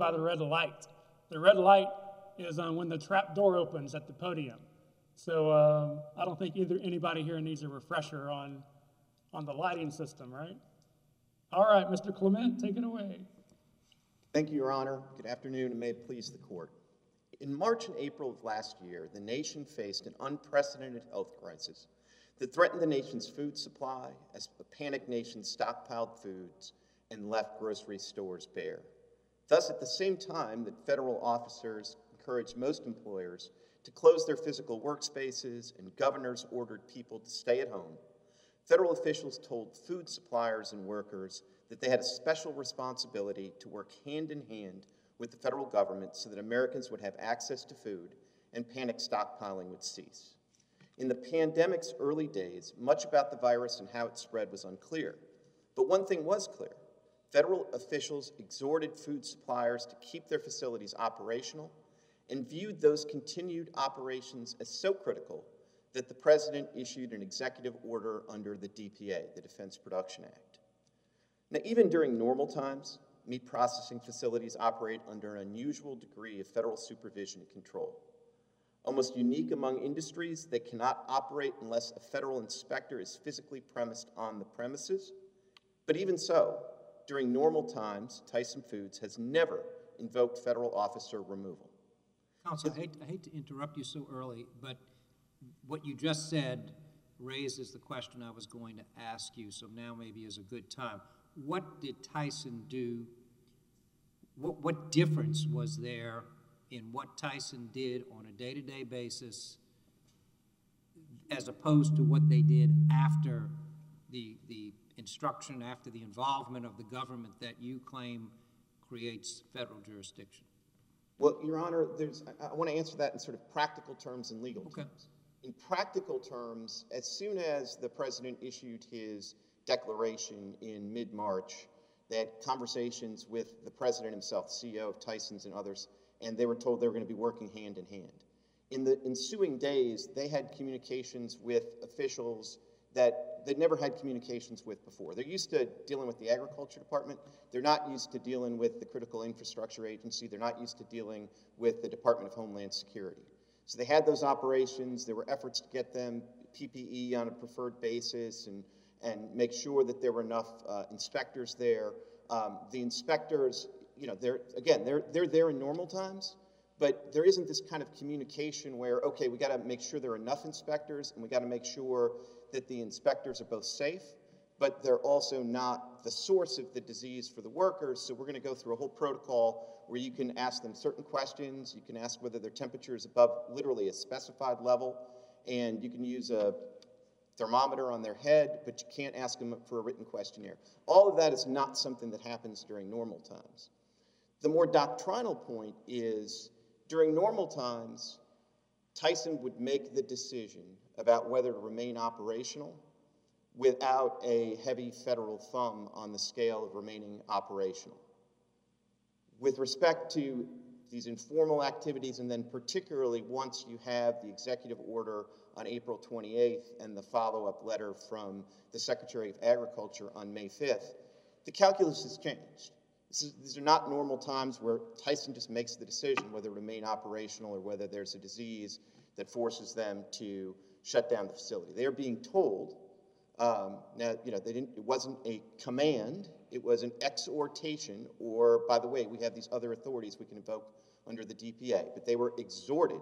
by the red light. The red light is um, when the trap door opens at the podium. So um, I don't think either anybody here needs a refresher on, on the lighting system, right? All right, Mr. Clement, take it away. Thank you, Your Honor. Good afternoon, and may it please the court. In March and April of last year, the nation faced an unprecedented health crisis that threatened the nation's food supply as the panicked nation stockpiled foods and left grocery stores bare. Thus, at the same time that federal officers encouraged most employers to close their physical workspaces and governors ordered people to stay at home, federal officials told food suppliers and workers that they had a special responsibility to work hand in hand with the federal government so that Americans would have access to food and panic stockpiling would cease. In the pandemic's early days, much about the virus and how it spread was unclear. But one thing was clear federal officials exhorted food suppliers to keep their facilities operational and viewed those continued operations as so critical that the president issued an executive order under the DPA, the Defense Production Act. Now, even during normal times, meat processing facilities operate under an unusual degree of federal supervision and control. Almost unique among industries, they cannot operate unless a federal inspector is physically premised on the premises. But even so, during normal times, Tyson Foods has never invoked federal officer removal. Counsel, I hate, I hate to interrupt you so early, but what you just said raises the question I was going to ask you, so now maybe is a good time. What did Tyson do? What, what difference was there in what Tyson did on a day to day basis as opposed to what they did after the, the instruction, after the involvement of the government that you claim creates federal jurisdiction? Well, Your Honor, there's, I, I want to answer that in sort of practical terms and legal Okay. terms. In practical terms, as soon as the president issued his declaration in mid March, they had conversations with the president himself, CEO of Tyson's and others, and they were told they were going to be working hand in hand. In the ensuing days, they had communications with officials that they'd never had communications with before. They're used to dealing with the agriculture department. They're not used to dealing with the critical infrastructure agency. They're not used to dealing with the Department of Homeland Security. So they had those operations. There were efforts to get them PPE on a preferred basis and, and make sure that there were enough uh, inspectors there. Um, the inspectors, you know, they're, again, they're, they're there in normal times, but there isn't this kind of communication where, okay, we got to make sure there are enough inspectors and we got to make sure that the inspectors are both safe, but they're also not the source of the disease for the workers. So we're going to go through a whole protocol where you can ask them certain questions. You can ask whether their temperature is above literally a specified level, and you can use a thermometer on their head, but you can't ask them for a written questionnaire. All of that is not something that happens during normal times. The more doctrinal point is during normal times, Tyson would make the decision about whether to remain operational without a heavy federal thumb on the scale of remaining operational. With respect to these informal activities, and then particularly once you have the executive order on April 28th and the follow up letter from the Secretary of Agriculture on May 5th, the calculus has changed. Is, these are not normal times where Tyson just makes the decision whether to remain operational or whether there's a disease that forces them to shut down the facility. They are being told. Um, now, you know, they didn't. It wasn't a command. It was an exhortation. Or, by the way, we have these other authorities we can invoke under the DPA. But they were exhorted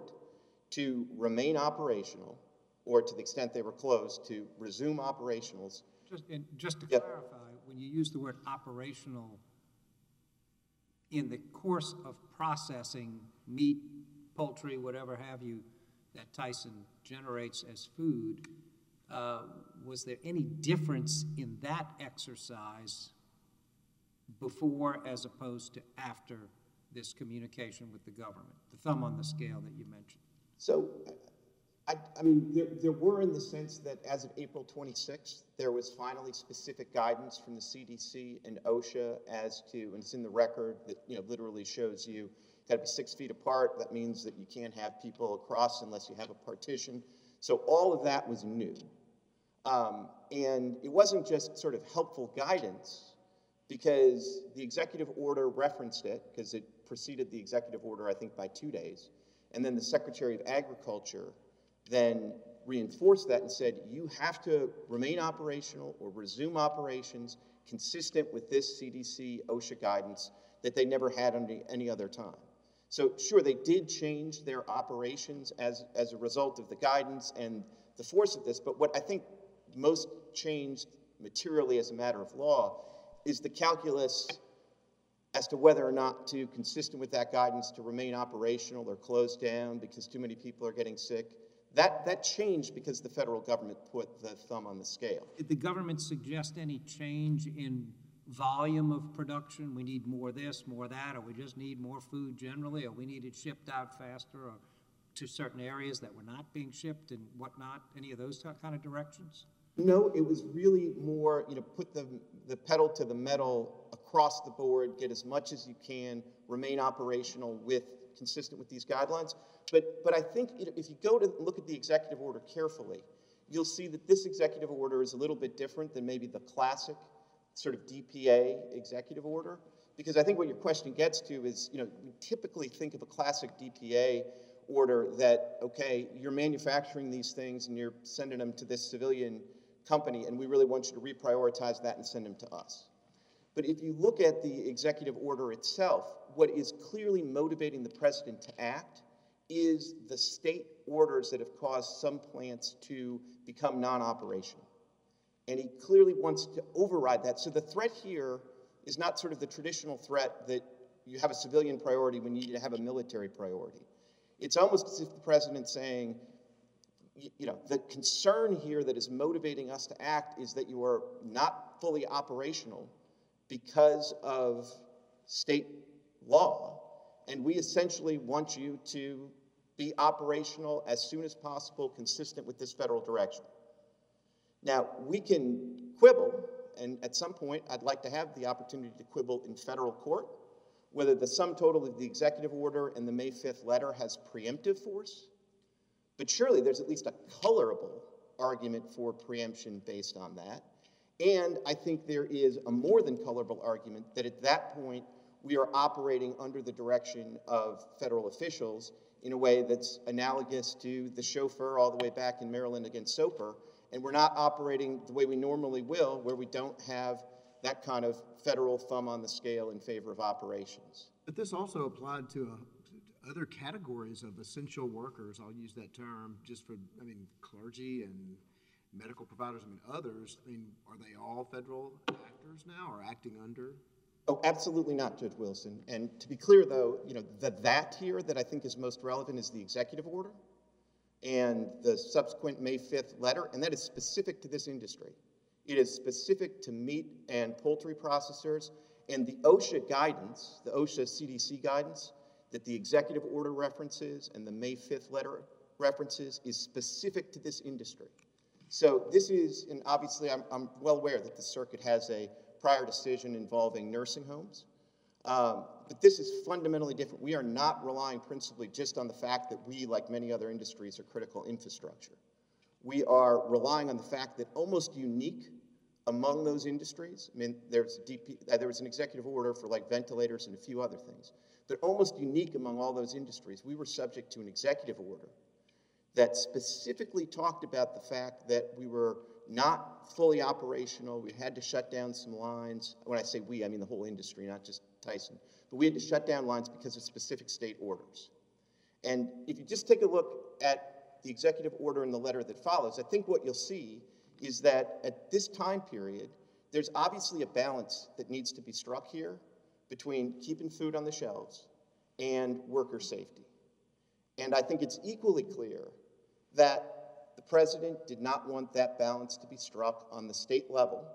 to remain operational, or to the extent they were closed, to resume operationals. Just, and just to Yep. clarify, when you use the word operational, in the course of processing meat, poultry, whatever have you, that Tyson generates as food, uh, was there any difference in that exercise before as opposed to after this communication with the government? The thumb on the scale that you mentioned. So, I, I mean, there, there were in the sense that as of April 26th, there was finally specific guidance from the CDC and OSHA as to, and it's in the record that, you know, literally shows you got to be six feet apart. That means that you can't have people across unless you have a partition. So all of that was new. Um, and it wasn't just sort of helpful guidance, because the executive order referenced it, because it preceded the executive order, I think, by two days. And then the Secretary of Agriculture then reinforced that and said, you have to remain operational or resume operations consistent with this CDC OSHA guidance that they never had under any other time. So sure, they did change their operations as, as a result of the guidance and the force of this, but what I think most changed materially as a matter of law is the calculus as to whether or not to, consistent with that guidance, to remain operational or close down because too many people are getting sick. That, that changed because the federal government put the thumb on the scale. Did the government suggest any change in volume of production? We need more this, more that, or we just need more food generally, or we need it shipped out faster, or to certain areas that were not being shipped and whatnot? Any of those kind of directions? No, it was really more, you know, put the, the pedal to the metal across the board, get as much as you can, remain operational with, consistent with these guidelines. But, but I think if you go to look at the executive order carefully, you'll see that this executive order is a little bit different than maybe the classic sort of DPA executive order. Because I think what your question gets to is, you know, we typically think of a classic DPA order that, okay, you're manufacturing these things and you're sending them to this civilian company, and we really want you to reprioritize that and send them to us. But if you look at the executive order itself, what is clearly motivating the president to act is the state orders that have caused some plants to become non operational. And he clearly wants to override that. So the threat here is not sort of the traditional threat that you have a civilian priority when you need to have a military priority. It's almost as if the president's saying, you know, the concern here that is motivating us to act is that you are not fully operational because of state law. And we essentially want you to be operational as soon as possible, consistent with this federal direction. Now, we can quibble, and at some point, I'd like to have the opportunity to quibble in federal court whether the sum total of the executive order and the May 5th letter has preemptive force but surely there's at least a colorable argument for preemption based on that. And I think there is a more than colorable argument that at that point we are operating under the direction of federal officials in a way that's analogous to the chauffeur all the way back in Maryland against Soper. And we're not operating the way we normally will, where we don't have that kind of federal thumb on the scale in favor of operations. But this also applied to uh, a other categories of essential workers, I'll use that term just for, I mean, clergy and medical providers, I mean, others, I mean, are they all federal actors now or acting under? Oh, absolutely not, Judge Wilson. And to be clear, though, you know, the that here that I think is most relevant is the executive order and the subsequent May 5th letter, and that is specific to this industry. It is specific to meat and poultry processors, and the OSHA guidance, the OSHA CDC guidance, that the executive order references and the May 5th letter references is specific to this industry. So this is, and obviously I'm, I'm well aware that the circuit has a prior decision involving nursing homes. Um, but this is fundamentally different. We are not relying principally just on the fact that we, like many other industries, are critical infrastructure. We are relying on the fact that almost unique among those industries, I mean, there's DP, uh, there was an executive order for like ventilators and a few other things. They're almost unique among all those industries. We were subject to an executive order that specifically talked about the fact that we were not fully operational. We had to shut down some lines. When I say we, I mean the whole industry, not just Tyson. But we had to shut down lines because of specific state orders. And if you just take a look at the executive order and the letter that follows, I think what you'll see is that at this time period, there's obviously a balance that needs to be struck here between keeping food on the shelves and worker safety. And I think it's equally clear that the president did not want that balance to be struck on the state level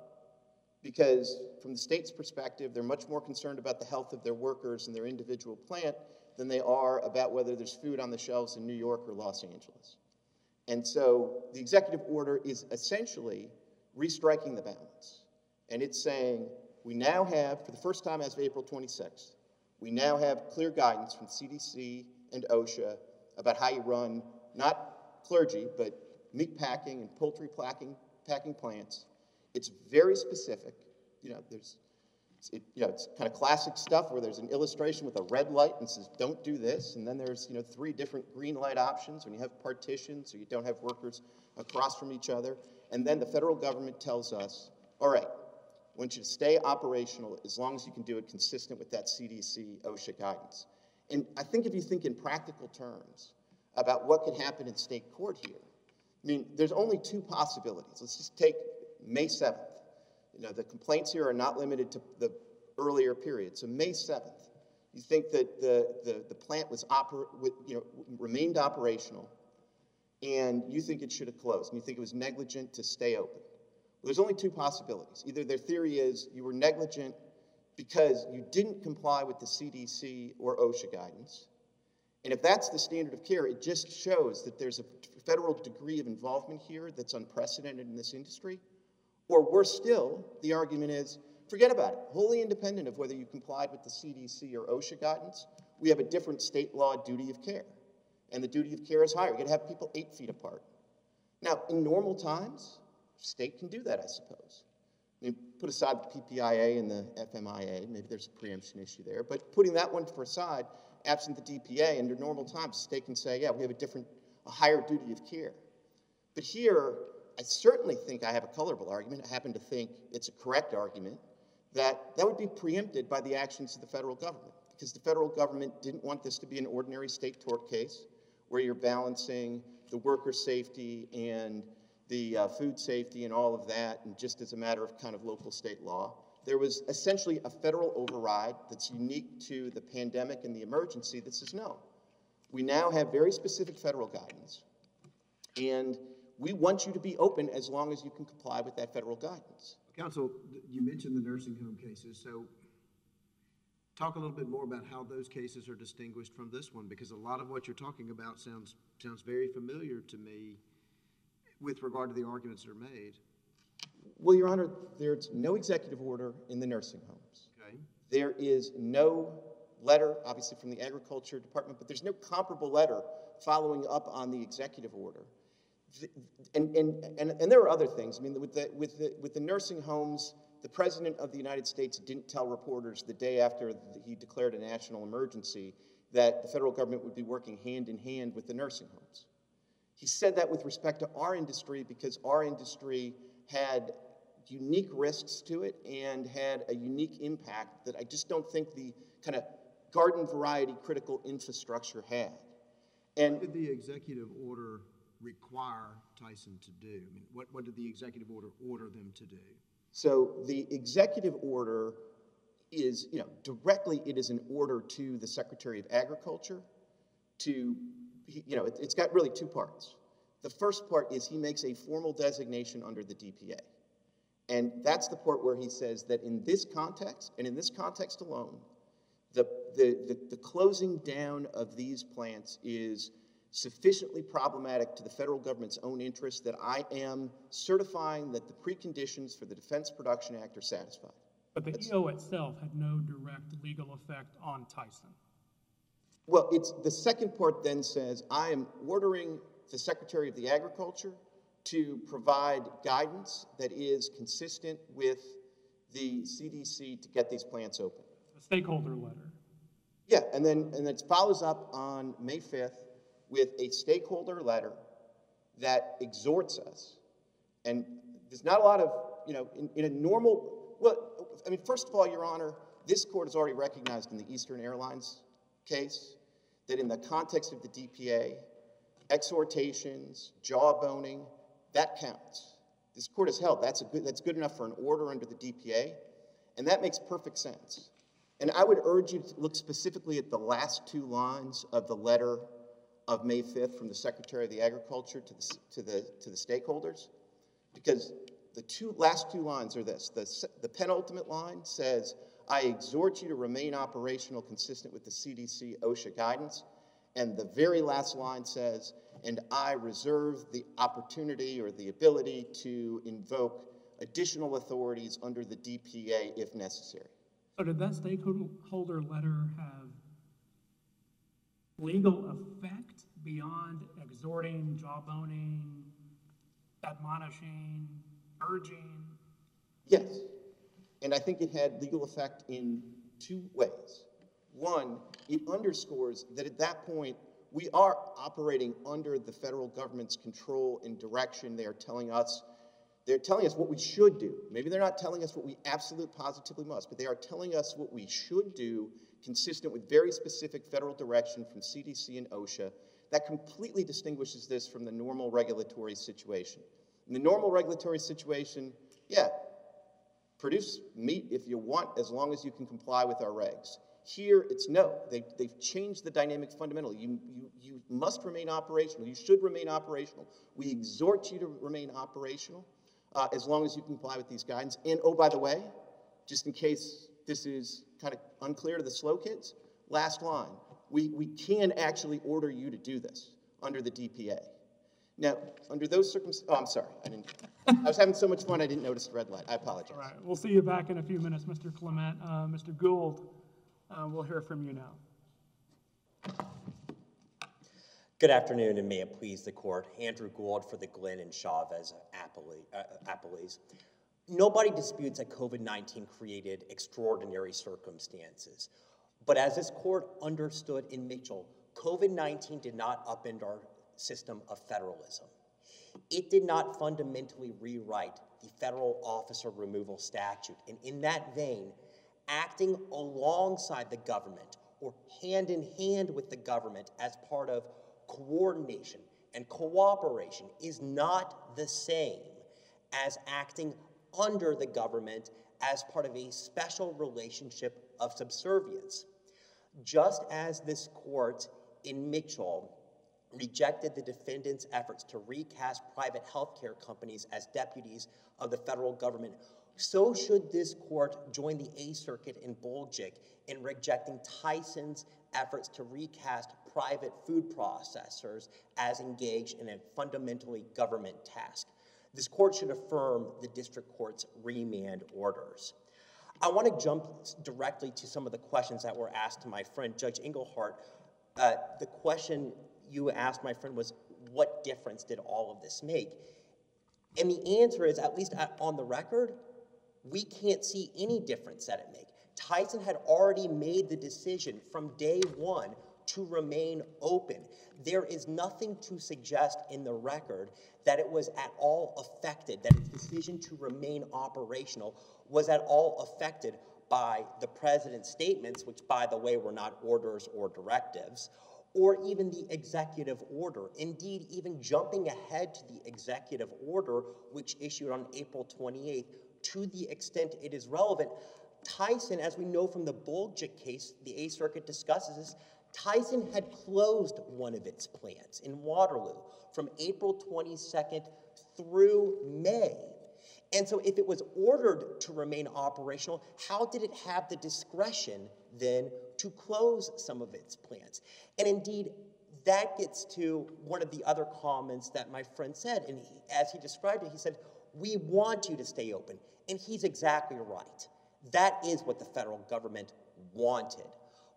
because, from the state's perspective, they're much more concerned about the health of their workers and their individual plant than they are about whether there's food on the shelves in New York or Los Angeles. And so the executive order is essentially restriking the balance. And it's saying we now have, for the first time as of April 26th, we now have clear guidance from CDC and OSHA about how you run not clergy, but meat packing and poultry packing, packing plants. It's very specific. You know, there's it, you know, it's kind of classic stuff where there's an illustration with a red light and says, don't do this. And then there's, you know, three different green light options when you have partitions so you don't have workers across from each other. And then the federal government tells us, all right, I want you to stay operational as long as you can do it consistent with that CDC OSHA guidance. And I think if you think in practical terms about what could happen in state court here, I mean, there's only two possibilities. Let's just take May 7th. You know, the complaints here are not limited to the earlier period. So May 7th, you think that the, the, the plant was oper, you know, remained operational and you think it should have closed and you think it was negligent to stay open. Well, there's only two possibilities. Either their theory is you were negligent because you didn't comply with the CDC or OSHA guidance. And if that's the standard of care, it just shows that there's a federal degree of involvement here that's unprecedented in this industry. Or worse still, the argument is forget about it. Wholly independent of whether you complied with the CDC or OSHA guidance, we have a different state law duty of care. And the duty of care is higher. You gotta have people eight feet apart. Now, in normal times, state can do that, I suppose. I mean, put aside the PPIA and the FMIA, maybe there's a preemption issue there, but putting that one aside, absent the DPA, under normal times, state can say, yeah, we have a different, a higher duty of care. But here, I certainly think I have a colorable argument. I happen to think it's a correct argument that that would be preempted by the actions of the federal government because the federal government didn't want this to be an ordinary state tort case where you're balancing the worker safety and the uh, food safety and all of that, and just as a matter of kind of local state law. There was essentially a federal override that's unique to the pandemic and the emergency that says no. We now have very specific federal guidance, and we want you to be open as long as you can comply with that federal guidance. Counsel, you mentioned the nursing home cases, so talk a little bit more about how those cases are distinguished from this one, because a lot of what you're talking about sounds, sounds very familiar to me with regard to the arguments that are made, Well, Your Honor, there's no executive order in the nursing homes. okay? There is no letter, obviously from the Agriculture Department, but there's no comparable letter following up on the executive order. And, and, and, and there are other things. I mean, with the, with the, with the nursing homes, the President of the United States didn't tell reporters the day after he declared a national emergency that the federal government would be working hand in hand with the nursing homes. He said that with respect to our industry because our industry had unique risks to it and had a unique impact that I just don't think the kind of garden variety critical infrastructure had. And did the executive order require Tyson to do? I mean, what, what did the executive order order them to do? so the executive order is, you know, directly it is an order to the Secretary of Agriculture to, you know, it- it's got really two parts. The first part is he makes a formal designation under the DPA. And that's the part where he says that in this context, and in this context alone, the, the, the, the closing down of these plants is sufficiently problematic to the federal government's own interest that I am certifying that the preconditions for the Defense Production Act are satisfied. But the EO itself had no direct legal effect on Tyson. Well, it's, the second part then says, I am ordering the Secretary of the Agriculture to provide guidance that is consistent with the CDC to get these plants open. The stakeholder letter. Yeah, and then, and it follows up on May 5th with a stakeholder letter that exhorts us. And there's not a lot of, you know, in, in a normal, well, I mean, first of all, Your Honor, this court has already recognized in the Eastern Airlines case that in the context of the DPA, exhortations, jawboning, that counts. This court has held that's, a good, that's good enough for an order under the DPA, and that makes perfect sense. And I would urge you to look specifically at the last two lines of the letter of May 5th from the Secretary of the Agriculture to the, to the, to the stakeholders, because the two, last two lines are this. The, the penultimate line says, I exhort you to remain operational consistent with the CDC OSHA guidance. And the very last line says, and I reserve the opportunity or the ability to invoke additional authorities under the DPA if necessary. So did that stakeholder letter have legal effect beyond exhorting, jawboning, admonishing, urging? Yes. And I think it had legal effect in two ways. One, it underscores that at that point, we are operating under the federal government's control and direction. They are telling us, they're telling us what we should do. Maybe they're not telling us what we absolutely positively must, but they are telling us what we should do consistent with very specific federal direction from CDC and OSHA that completely distinguishes this from the normal regulatory situation. In the normal regulatory situation, yeah, produce meat if you want, as long as you can comply with our regs. Here, it's no. They, they've changed the dynamic fundamentally. You, you, you must remain operational. You should remain operational. We exhort you to remain operational uh, as long as you comply with these guidance. And oh, by the way, just in case this is kind of unclear to the slow kids, last line. We, we can actually order you to do this under the DPA. Now, under those circumstances, oh, I'm sorry. I didn't. I was having so much fun, I didn't notice the red light. I apologize. All right, we'll see you back in a few minutes, Mr. Clement. Uh, Mr. Gould, uh, we'll hear from you now. Good afternoon, and may it please the court. Andrew Gould for the Glenn and Chavez appellee- uh, appellees. Nobody disputes that COVID 19 created extraordinary circumstances. But as this court understood in Mitchell, COVID 19 did not upend our system of federalism. It did not fundamentally rewrite the federal officer removal statute. And in that vein, acting alongside the government or hand in hand with the government as part of coordination and cooperation is not the same as acting under the government as part of a special relationship of subservience. Just as this court in Mitchell rejected the defendant's efforts to recast private healthcare companies as deputies of the federal government, so should this court join the Eighth Circuit in Buljic in rejecting Tyson's efforts to recast private food processors as engaged in a fundamentally government task. This court should affirm the district court's remand orders. I want to jump directly to some of the questions that were asked to my friend Judge Engelhardt. Uh, the question you asked my friend was, what difference did all of this make? And the answer is, at least on the record, we can't see any difference that it made. Tyson had already made the decision from day one to remain open. There is nothing to suggest in the record that it was at all affected, that its decision to remain operational was at all affected by the president's statements, which, by the way, were not orders or directives, or even the executive order. Indeed, even jumping ahead to the executive order, which issued on April 28th, to the extent it is relevant, Tyson, as we know from the Buljic case, the Eighth Circuit discusses this, Tyson had closed one of its plants in Waterloo from April 22nd through May. And so, if it was ordered to remain operational, how did it have the discretion then to close some of its plants? And indeed, that gets to one of the other comments that my friend said. And he, as he described it, he said, We want you to stay open. And he's exactly right. That is what the federal government wanted.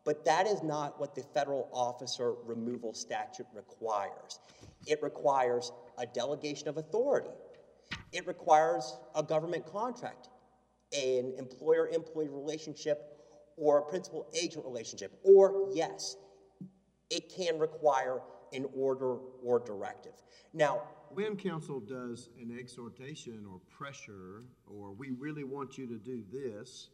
But that is not what the federal officer removal statute requires. It requires a delegation of authority, it requires a government contract, an employer employee relationship, or a principal agent relationship. Or, yes, it can require an order or directive. Now, When counsel does an exhortation or pressure, or we really want you to do this,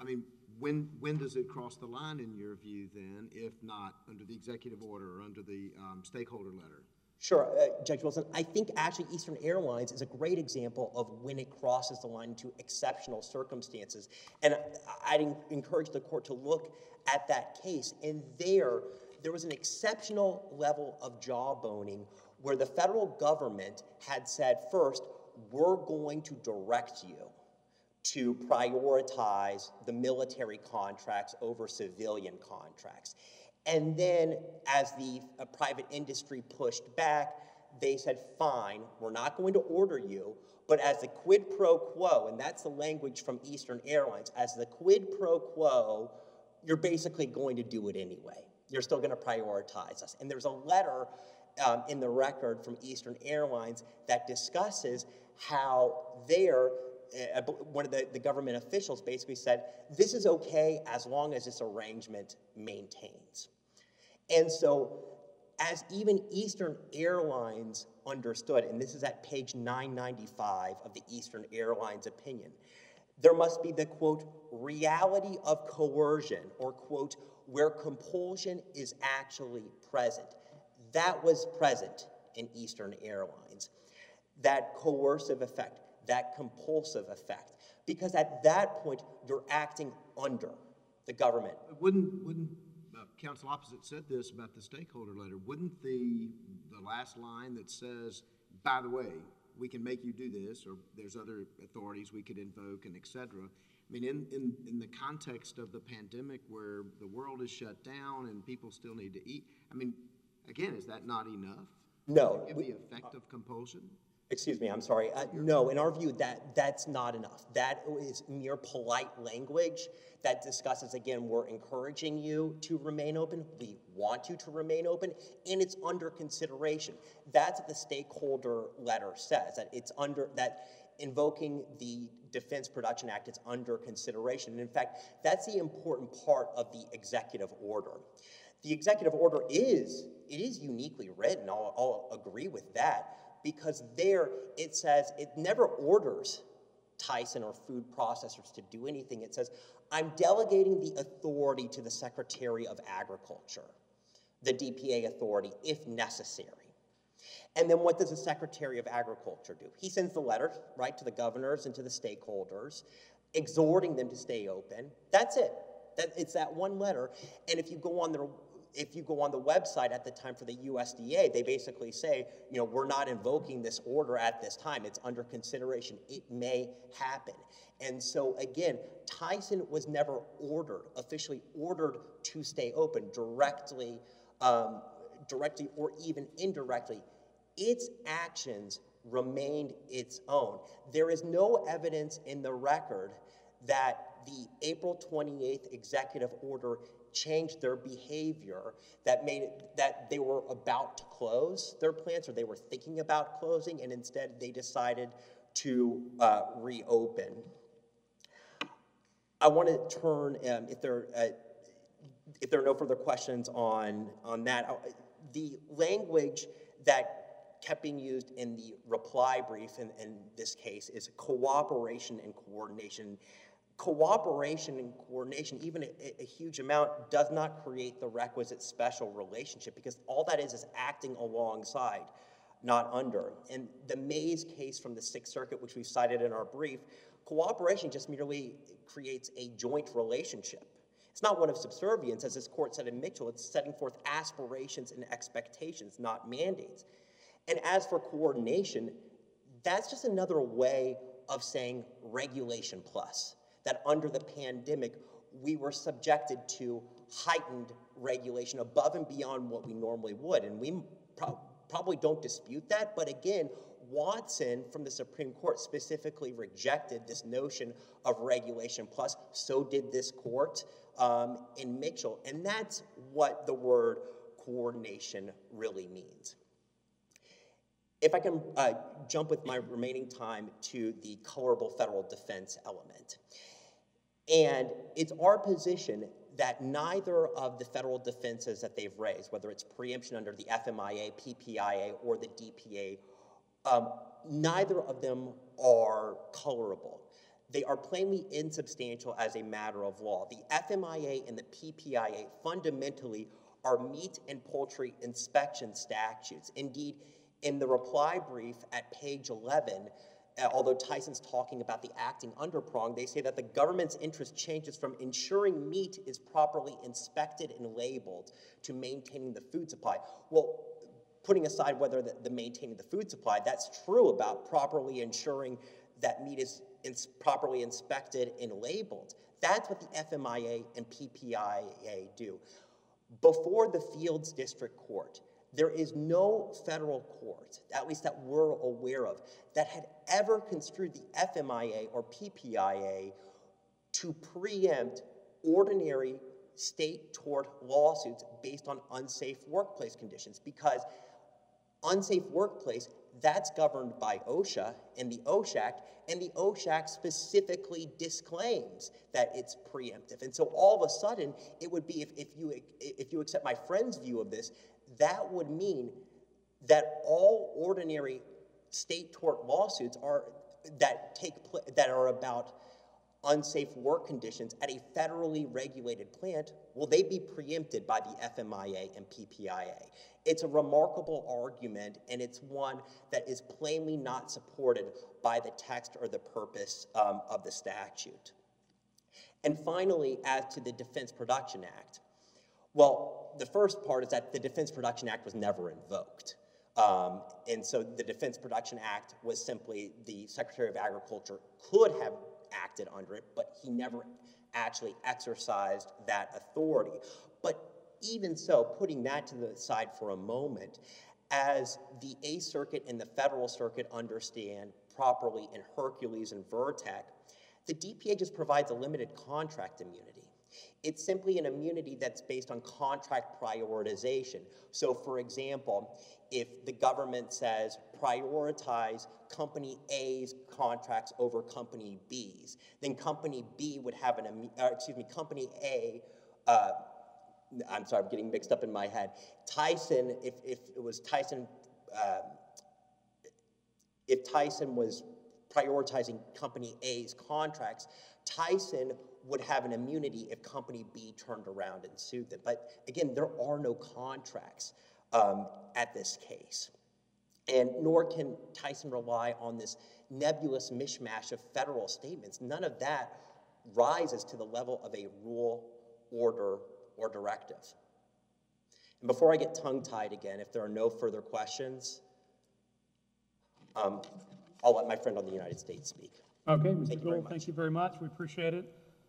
I mean, when, when does it cross the line in your view then, if not under the executive order or under the um, stakeholder letter? Sure, uh, Judge Wilson. I think actually Eastern Airlines is a great example of when it crosses the line into exceptional circumstances. And I'd encourage the court to look at that case. And there, there was an exceptional level of jawboning where the federal government had said, first, we're going to direct you to prioritize the military contracts over civilian contracts. And then, as the uh, private industry pushed back, they said, fine, we're not going to order you, but as the quid pro quo, and that's the language from Eastern Airlines, as the quid pro quo, you're basically going to do it anyway. You're still going to prioritize us. And there's a letter um, in the record from Eastern Airlines that discusses how there uh, one of the, the government officials basically said, this is okay as long as this arrangement maintains. And so, as even Eastern Airlines understood, and this is at page 995 of the Eastern Airlines opinion, there must be the quote, reality of coercion, or quote, where compulsion is actually present. That was present in Eastern Airlines. That coercive effect, that compulsive effect. Because at that point, you're acting under the government. Wouldn't, wouldn't, uh, counsel opposite said this about the stakeholder letter, wouldn't the, the last line that says, by the way, we can make you do this, or there's other authorities we could invoke and etc. I mean, in, in, in the context of the pandemic where the world is shut down and people still need to eat, I mean, again, is that not enough? No. Give the effect of compulsion? Excuse me, I'm sorry. Uh, no, in our view, that that's not enough. That is mere polite language that discusses again. We're encouraging you to remain open. We want you to remain open, and it's under consideration. That's what the stakeholder letter says. That it's under that invoking the Defense Production Act is under consideration. And in fact, that's the important part of the executive order. The executive order is it is uniquely written. I'll, I'll agree with that because there it says it never orders Tyson or food processors to do anything. It says, I'm delegating the authority to the Secretary of Agriculture, the DPA authority, if necessary. And then what does the Secretary of Agriculture do? He sends the letter, right, to the governors and to the stakeholders, exhorting them to stay open. That's it. That, it's that one letter. And if you go on their if you go on the website at the time for the USDA, they basically say, you know, we're not invoking this order at this time. It's under consideration. It may happen. And so again, Tyson was never ordered, officially ordered to stay open directly, um, directly or even indirectly. Its actions remained its own. There is no evidence in the record that the April 28th executive order changed their behavior that made it that they were about to close their plants or they were thinking about closing and instead they decided to uh, reopen. I want to turn, um, if there, uh, if there are no further questions on, on that, uh, the language that kept being used in the reply brief in, in this case is cooperation and coordination cooperation and coordination, even a, a, huge amount, does not create the requisite special relationship because all that is is acting alongside, not under. And the Mays case from the Sixth Circuit, which we cited in our brief, cooperation just merely creates a joint relationship. It's not one of subservience, as this court said in Mitchell, it's setting forth aspirations and expectations, not mandates. And as for coordination, that's just another way of saying regulation plus that under the pandemic, we were subjected to heightened regulation above and beyond what we normally would. And we pro- probably don't dispute that. But again, Watson from the Supreme Court specifically rejected this notion of regulation plus. So did this court um, in Mitchell. And that's what the word coordination really means. If I can uh, jump with my remaining time to the colorable federal defense element. And it's our position that neither of the federal defenses that they've raised, whether it's preemption under the FMIA, PPIA, or the DPA, um, neither of them are colorable. They are plainly insubstantial as a matter of law. The FMIA and the PPIA fundamentally are meat and poultry inspection statutes. Indeed, in the reply brief at page 11, uh, Uh, although Tyson's talking about the acting under prong, they say that the government's interest changes from ensuring meat is properly inspected and labeled to maintaining the food supply. Well, putting aside whether the, the maintaining the food supply, that's true about properly ensuring that meat is ins- properly inspected and labeled. That's what the FMIA and PPIA do. Before the Fields District Court, there is no federal court, at least that we're aware of, that had ever construed the FMIA or PPIA to preempt ordinary state tort lawsuits based on unsafe workplace conditions. Because unsafe workplace that's governed by OSHA and the OSHA Act, and the OSHA Act specifically disclaims that it's preemptive. And so all of a sudden, it would be, if, if you, if you accept my friend's view of this, that would mean that all ordinary state tort lawsuits are, that take, that are about unsafe work conditions at a federally regulated plant, will they be preempted by the FMIA and PPIA? It's a remarkable argument, and it's one that is plainly not supported by the text or the purpose um, of the statute. And finally, as to the Defense Production Act, well, the first part is that the Defense Production Act was never invoked. Um, and so the Defense Production Act was simply the Secretary of Agriculture could have acted under it, but he never actually exercised that authority. Even so, putting that to the side for a moment, as the Eighth Circuit and the Federal Circuit understand properly in Hercules and Vertac, the DPA just provides a limited contract immunity. It's simply an immunity that's based on contract prioritization. So, for example, if the government says prioritize company A's contracts over company B's, then company B would have an, uh, excuse me, company A, uh, I'm sorry, I'm getting mixed up in my head. Tyson, if, if it was Tyson, uh, if Tyson was prioritizing company A's contracts, Tyson would have an immunity if company B turned around and sued them. But again, there are no contracts um, at this case. And nor can Tyson rely on this nebulous mishmash of federal statements. None of that rises to the level of a rule, order, or directive. And before I get tongue tied again, if there are no further questions, um, I'll let my friend on the United States speak. Okay, Mr. Thank you very Gould, thank you very much. We appreciate it.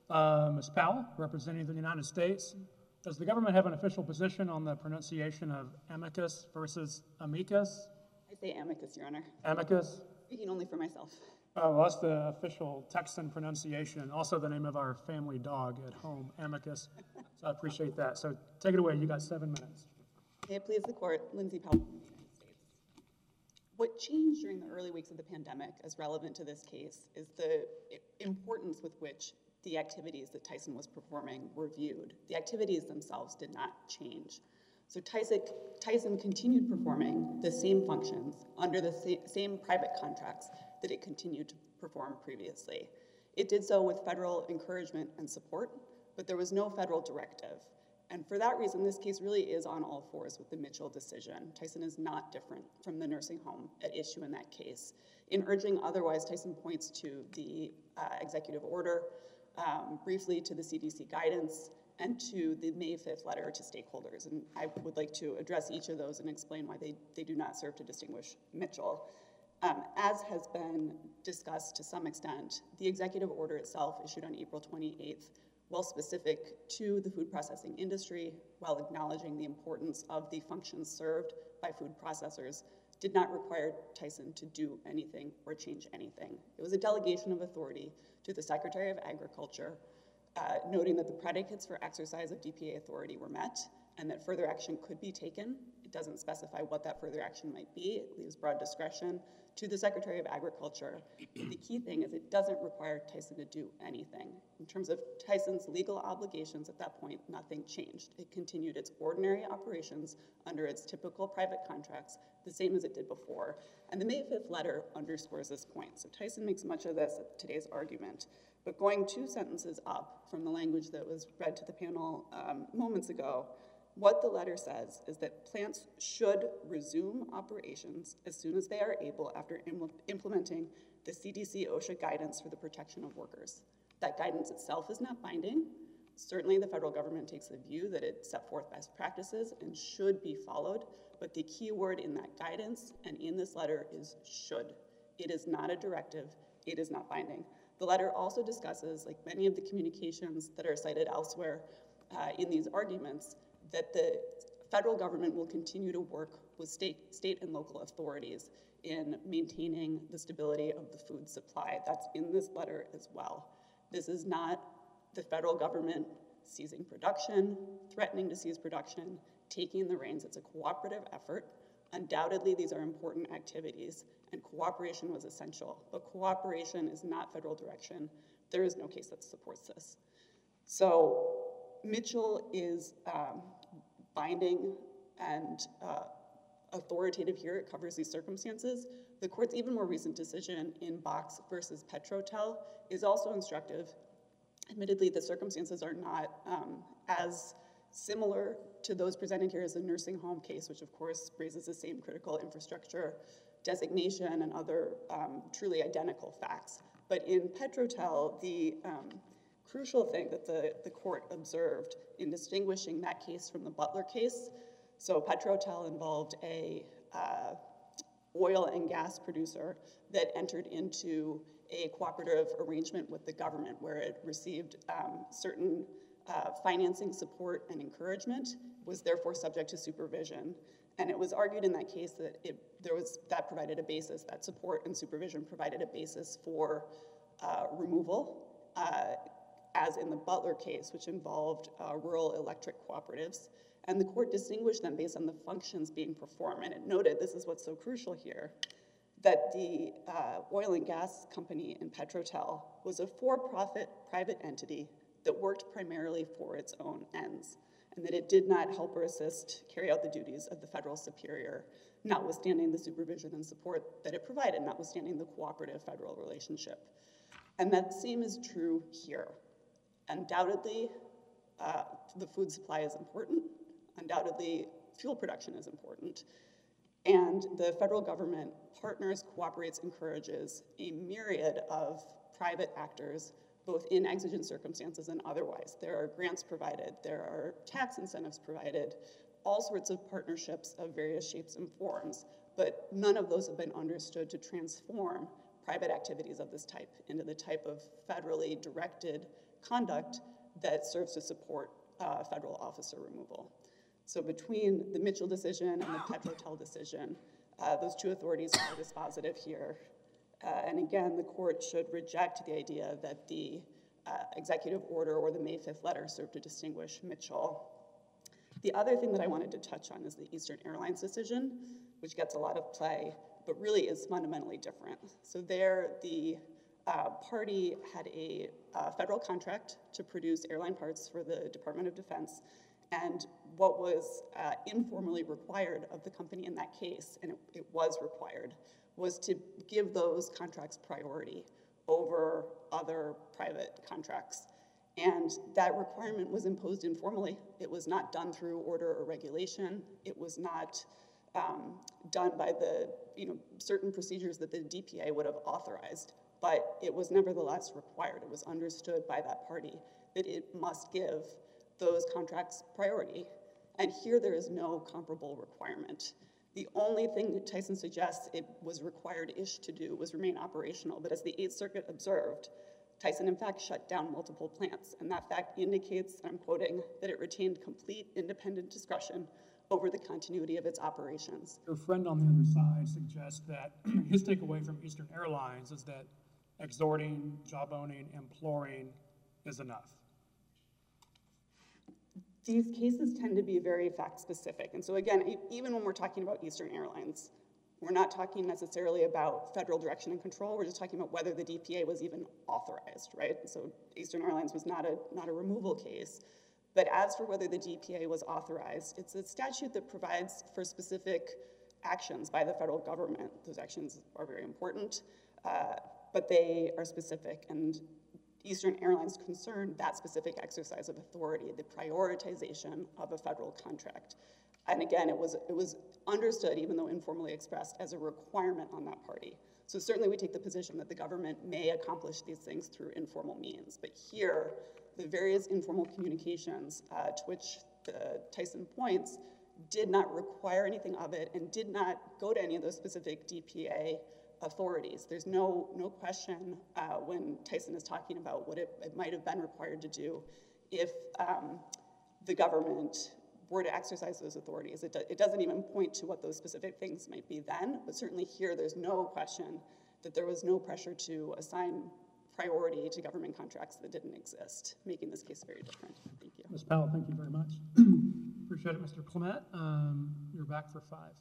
Uh, Ms. Powell, representing the United States. Does the government have an official position on the pronunciation of amicus versus amicus? I say amicus, Your Honor, Amicus? speaking only for myself. Oh, that's the official Texan pronunciation, also the name of our family dog at home, Amicus. So I appreciate that. So take it away. You got seven minutes. It please the court, Lindsay Powell from the United States. What changed during the early weeks of the pandemic as relevant to this case is the importance with which the activities that Tyson was performing were viewed. The activities themselves did not change. So Tyson, Tyson continued performing the same functions under the sa- same private contracts that it continued to perform previously. It did so with federal encouragement and support, but there was no federal directive. And for that reason, this case really is on all fours with the Mitchell decision. Tyson is not different from the nursing home at issue in that case. In urging otherwise, Tyson points to the uh, executive order, um, briefly to the CDC guidance, and to the May 5th letter to stakeholders. And I would like to address each of those and explain why they, they do not serve to distinguish Mitchell. Um, as has been discussed to some extent, the executive order itself, issued on April 28th, while specific to the food processing industry, while acknowledging the importance of the functions served by food processors, did not require Tyson to do anything or change anything. It was a delegation of authority to the Secretary of Agriculture, uh, noting that the predicates for exercise of DPA authority were met and that further action could be taken. It doesn't specify what that further action might be. It leaves broad discretion to the Secretary of Agriculture. the key thing is it doesn't require Tyson to do anything. In terms of Tyson's legal obligations at that point, nothing changed. It continued its ordinary operations under its typical private contracts, the same as it did before. And the May 5th letter underscores this point. So Tyson makes much of this at today's argument. But going two sentences up from the language that was read to the panel um, moments ago, what the letter says is that plants should resume operations as soon as they are able after im- implementing the CDC OSHA guidance for the protection of workers. That guidance itself is not binding. Certainly, the federal government takes the view that it set forth best practices and should be followed, but the key word in that guidance and in this letter is should. It is not a directive, it is not binding. The letter also discusses, like many of the communications that are cited elsewhere uh, in these arguments, that the federal government will continue to work with state, state and local authorities in maintaining the stability of the food supply. That's in this letter as well. This is not the federal government seizing production, threatening to seize production, taking the reins. It's a cooperative effort Undoubtedly, these are important activities, and cooperation was essential. But cooperation is not federal direction. There is no case that supports this. So Mitchell is um, binding and uh, authoritative here. It covers these circumstances. The court's even more recent decision in Box versus Petrotel is also instructive. Admittedly, the circumstances are not um, as similar to those presented here as the nursing home case, which of course raises the same critical infrastructure designation and other um, truly identical facts. But in Petrotel, the um, crucial thing that the, the court observed in distinguishing that case from the Butler case, so Petrotel involved a uh, oil and gas producer that entered into a cooperative arrangement with the government where it received um, certain uh, financing support and encouragement, was therefore subject to supervision. And it was argued in that case that it, there was, that provided a basis, that support and supervision provided a basis for uh, removal, uh, as in the Butler case, which involved uh, rural electric cooperatives. And the court distinguished them based on the functions being performed. And it noted, this is what's so crucial here, that the uh, oil and gas company in Petrotel was a for-profit private entity that worked primarily for its own ends, and that it did not help or assist carry out the duties of the federal superior, notwithstanding the supervision and support that it provided, notwithstanding the cooperative federal relationship. And that same is true here. Undoubtedly, uh, the food supply is important. Undoubtedly, fuel production is important. And the federal government partners, cooperates, encourages a myriad of private actors, both in exigent circumstances and otherwise. There are grants provided, there are tax incentives provided, all sorts of partnerships of various shapes and forms, but none of those have been understood to transform private activities of this type into the type of federally directed conduct that serves to support uh, federal officer removal. So between the Mitchell decision and the Petrotel decision, uh, those two authorities are dispositive here. Uh, and again, the court should reject the idea that the uh, executive order or the May 5th letter served to distinguish Mitchell. The other thing that I wanted to touch on is the Eastern Airlines decision, which gets a lot of play, but really is fundamentally different. So there, the uh, party had a uh, federal contract to produce airline parts for the Department of Defense, and what was uh, informally required of the company in that case, and it, it, was required, was to give those contracts priority over other private contracts. And that requirement was imposed informally. It was not done through order or regulation. It was not um, done by the you know certain procedures that the DPA would have authorized, but it was nevertheless required. It was understood by that party that it must give those contracts priority. And here there is no comparable requirement. The only thing that Tyson suggests it was required-ish to do was remain operational, but as the Eighth Circuit observed, Tyson in fact shut down multiple plants, and that fact indicates, and I'm quoting, that it retained complete independent discretion over the continuity of its operations. Your friend on the other side suggests that his takeaway from Eastern Airlines is that exhorting, jawboning, imploring is enough these cases tend to be very fact specific. And so again, even when we're talking about Eastern Airlines, we're not talking necessarily about federal direction and control. We're just talking about whether the DPA was even authorized, right? So Eastern Airlines was not a, not a removal case. But as for whether the DPA was authorized, it's a statute that provides for specific actions by the federal government. Those actions are very important, uh, but they are specific. And Eastern Airlines concerned that specific exercise of authority, the prioritization of a federal contract. And again, it was, it was understood, even though informally expressed, as a requirement on that party. So certainly we take the position that the government may accomplish these things through informal means. But here, the various informal communications uh, to which Tyson points did not require anything of it and did not go to any of those specific DPA authorities. There's no, no question uh, when Tyson is talking about what it, it, might have been required to do if um, the government were to exercise those authorities. It, do, it doesn't even point to what those specific things might be then, but certainly here there's no question that there was no pressure to assign priority to government contracts that didn't exist, making this case very different. Thank you. Ms. Powell, thank you very much. Appreciate it, Mr. Clement. Um, you're back for five.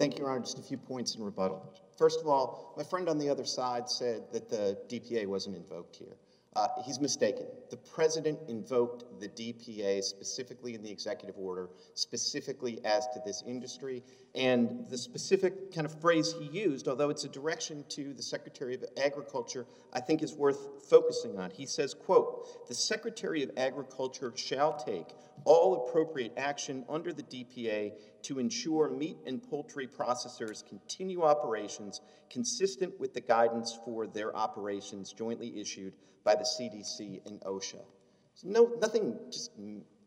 Thank you, Your Honor. Just a few points in rebuttal. First of all, my friend on the other side said that the DPA wasn't invoked here. Uh, he's mistaken. The president invoked the DPA specifically in the executive order, specifically as to this industry. And the specific kind of phrase he used, although it's a direction to the Secretary of Agriculture, I think is worth focusing on. He says, quote, the Secretary of Agriculture shall take all appropriate action under the DPA to ensure meat and poultry processors continue operations consistent with the guidance for their operations jointly issued by the CDC and OSHA. So no, nothing just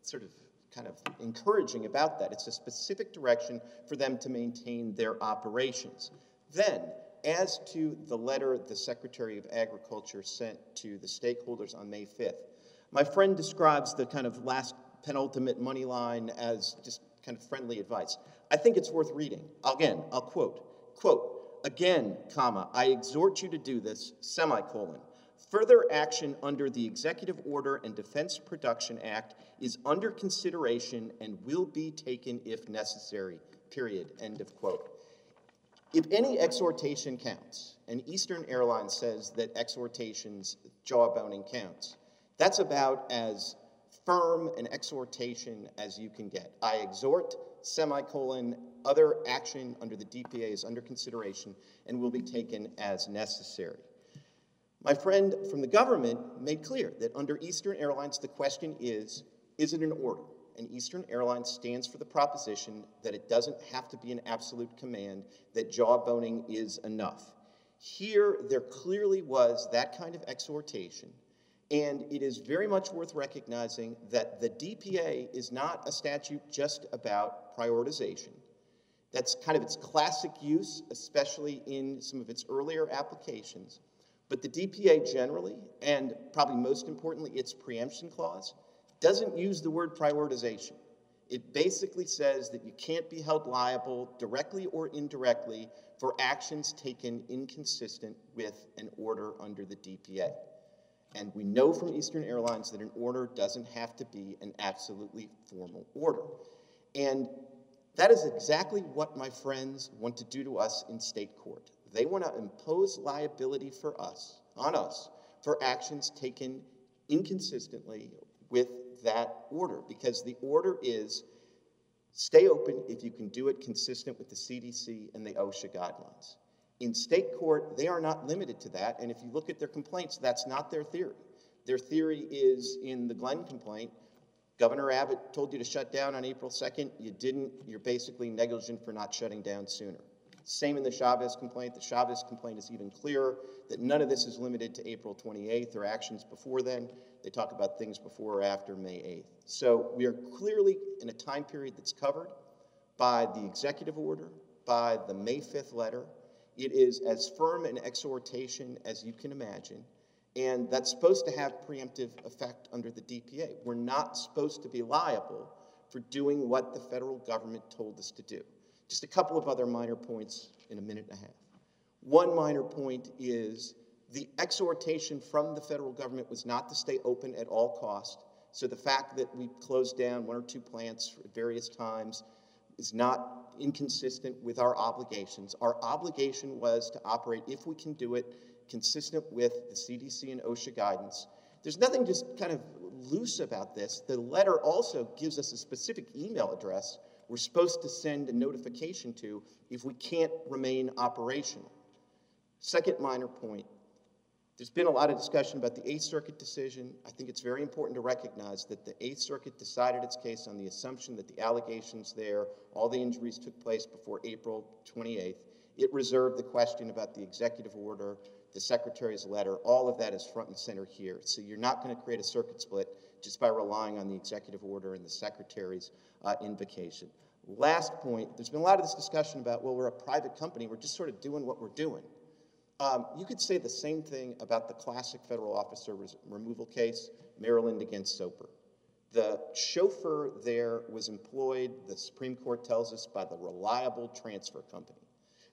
sort of kind of encouraging about that. It's a specific direction for them to maintain their operations. Then, as to the letter the Secretary of Agriculture sent to the stakeholders on May 5th, my friend describes the kind of last penultimate money line as just kind of friendly advice. I think it's worth reading. Again, I'll quote, quote, again, comma, I exhort you to do this, semicolon. Further action under the Executive Order and Defense Production Act is under consideration and will be taken if necessary, period, end of quote. If any exhortation counts, and Eastern Airlines says that exhortations, jawboning counts, that's about as firm an exhortation as you can get. I exhort, semicolon, other action under the DPA is under consideration and will be taken as necessary. My friend from the government made clear that under Eastern Airlines, the question is is it an order? And Eastern Airlines stands for the proposition that it doesn't have to be an absolute command, that jawboning is enough. Here, there clearly was that kind of exhortation, and it is very much worth recognizing that the DPA is not a statute just about prioritization. That's kind of its classic use, especially in some of its earlier applications. But the DPA generally, and probably most importantly, its preemption clause, doesn't use the word prioritization. It basically says that you can't be held liable directly or indirectly for actions taken inconsistent with an order under the DPA. And we know from Eastern Airlines that an order doesn't have to be an absolutely formal order. And that is exactly what my friends want to do to us in state court. They want to impose liability for us, on us, for actions taken inconsistently with that order, because the order is stay open if you can do it consistent with the CDC and the OSHA guidelines. In state court, they are not limited to that, and if you look at their complaints, that's not their theory. Their theory is in the Glenn complaint, Governor Abbott told you to shut down on April 2nd, you didn't, you're basically negligent for not shutting down sooner. Same in the Chavez complaint. The Chavez complaint is even clearer that none of this is limited to April 28th or actions before then. They talk about things before or after May 8th. So we are clearly in a time period that's covered by the executive order, by the May 5th letter, it is as firm an exhortation as you can imagine, and that's supposed to have preemptive effect under the DPA. We're not supposed to be liable for doing what the federal government told us to do. Just a couple of other minor points in a minute and a half. One minor point is the exhortation from the federal government was not to stay open at all cost. So the fact that we closed down one or two plants at various times is not inconsistent with our obligations. Our obligation was to operate, if we can do it, consistent with the CDC and OSHA guidance. There's nothing just kind of loose about this. The letter also gives us a specific email address we're supposed to send a notification to if we can't remain operational. Second minor point there's been a lot of discussion about the Eighth Circuit decision. I think it's very important to recognize that the Eighth Circuit decided its case on the assumption that the allegations there, all the injuries took place before April 28th. It reserved the question about the executive order, the secretary's letter, all of that is front and center here. So you're not going to create a circuit split just by relying on the executive order and the secretary's uh, invocation. Last point, there's been a lot of this discussion about, well, we're a private company, we're just sort of doing what we're doing. Um, you could say the same thing about the classic federal officer removal case, Maryland against Soper. The chauffeur there was employed, the Supreme Court tells us, by the reliable transfer company.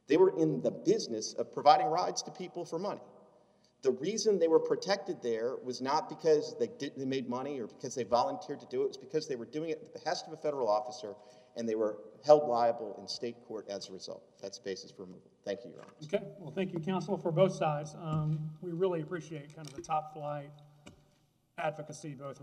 They were in the business of providing rides to people for money. The reason they were protected there was not because they, did, they made money or because they volunteered to do it, it was because they were doing it at the behest of a federal officer and they were held liable in state court as a result. That's the basis for removal. Thank you, Your Honor. Okay, well, thank you, counsel, for both sides. Um, we really appreciate kind of the top flight advocacy, both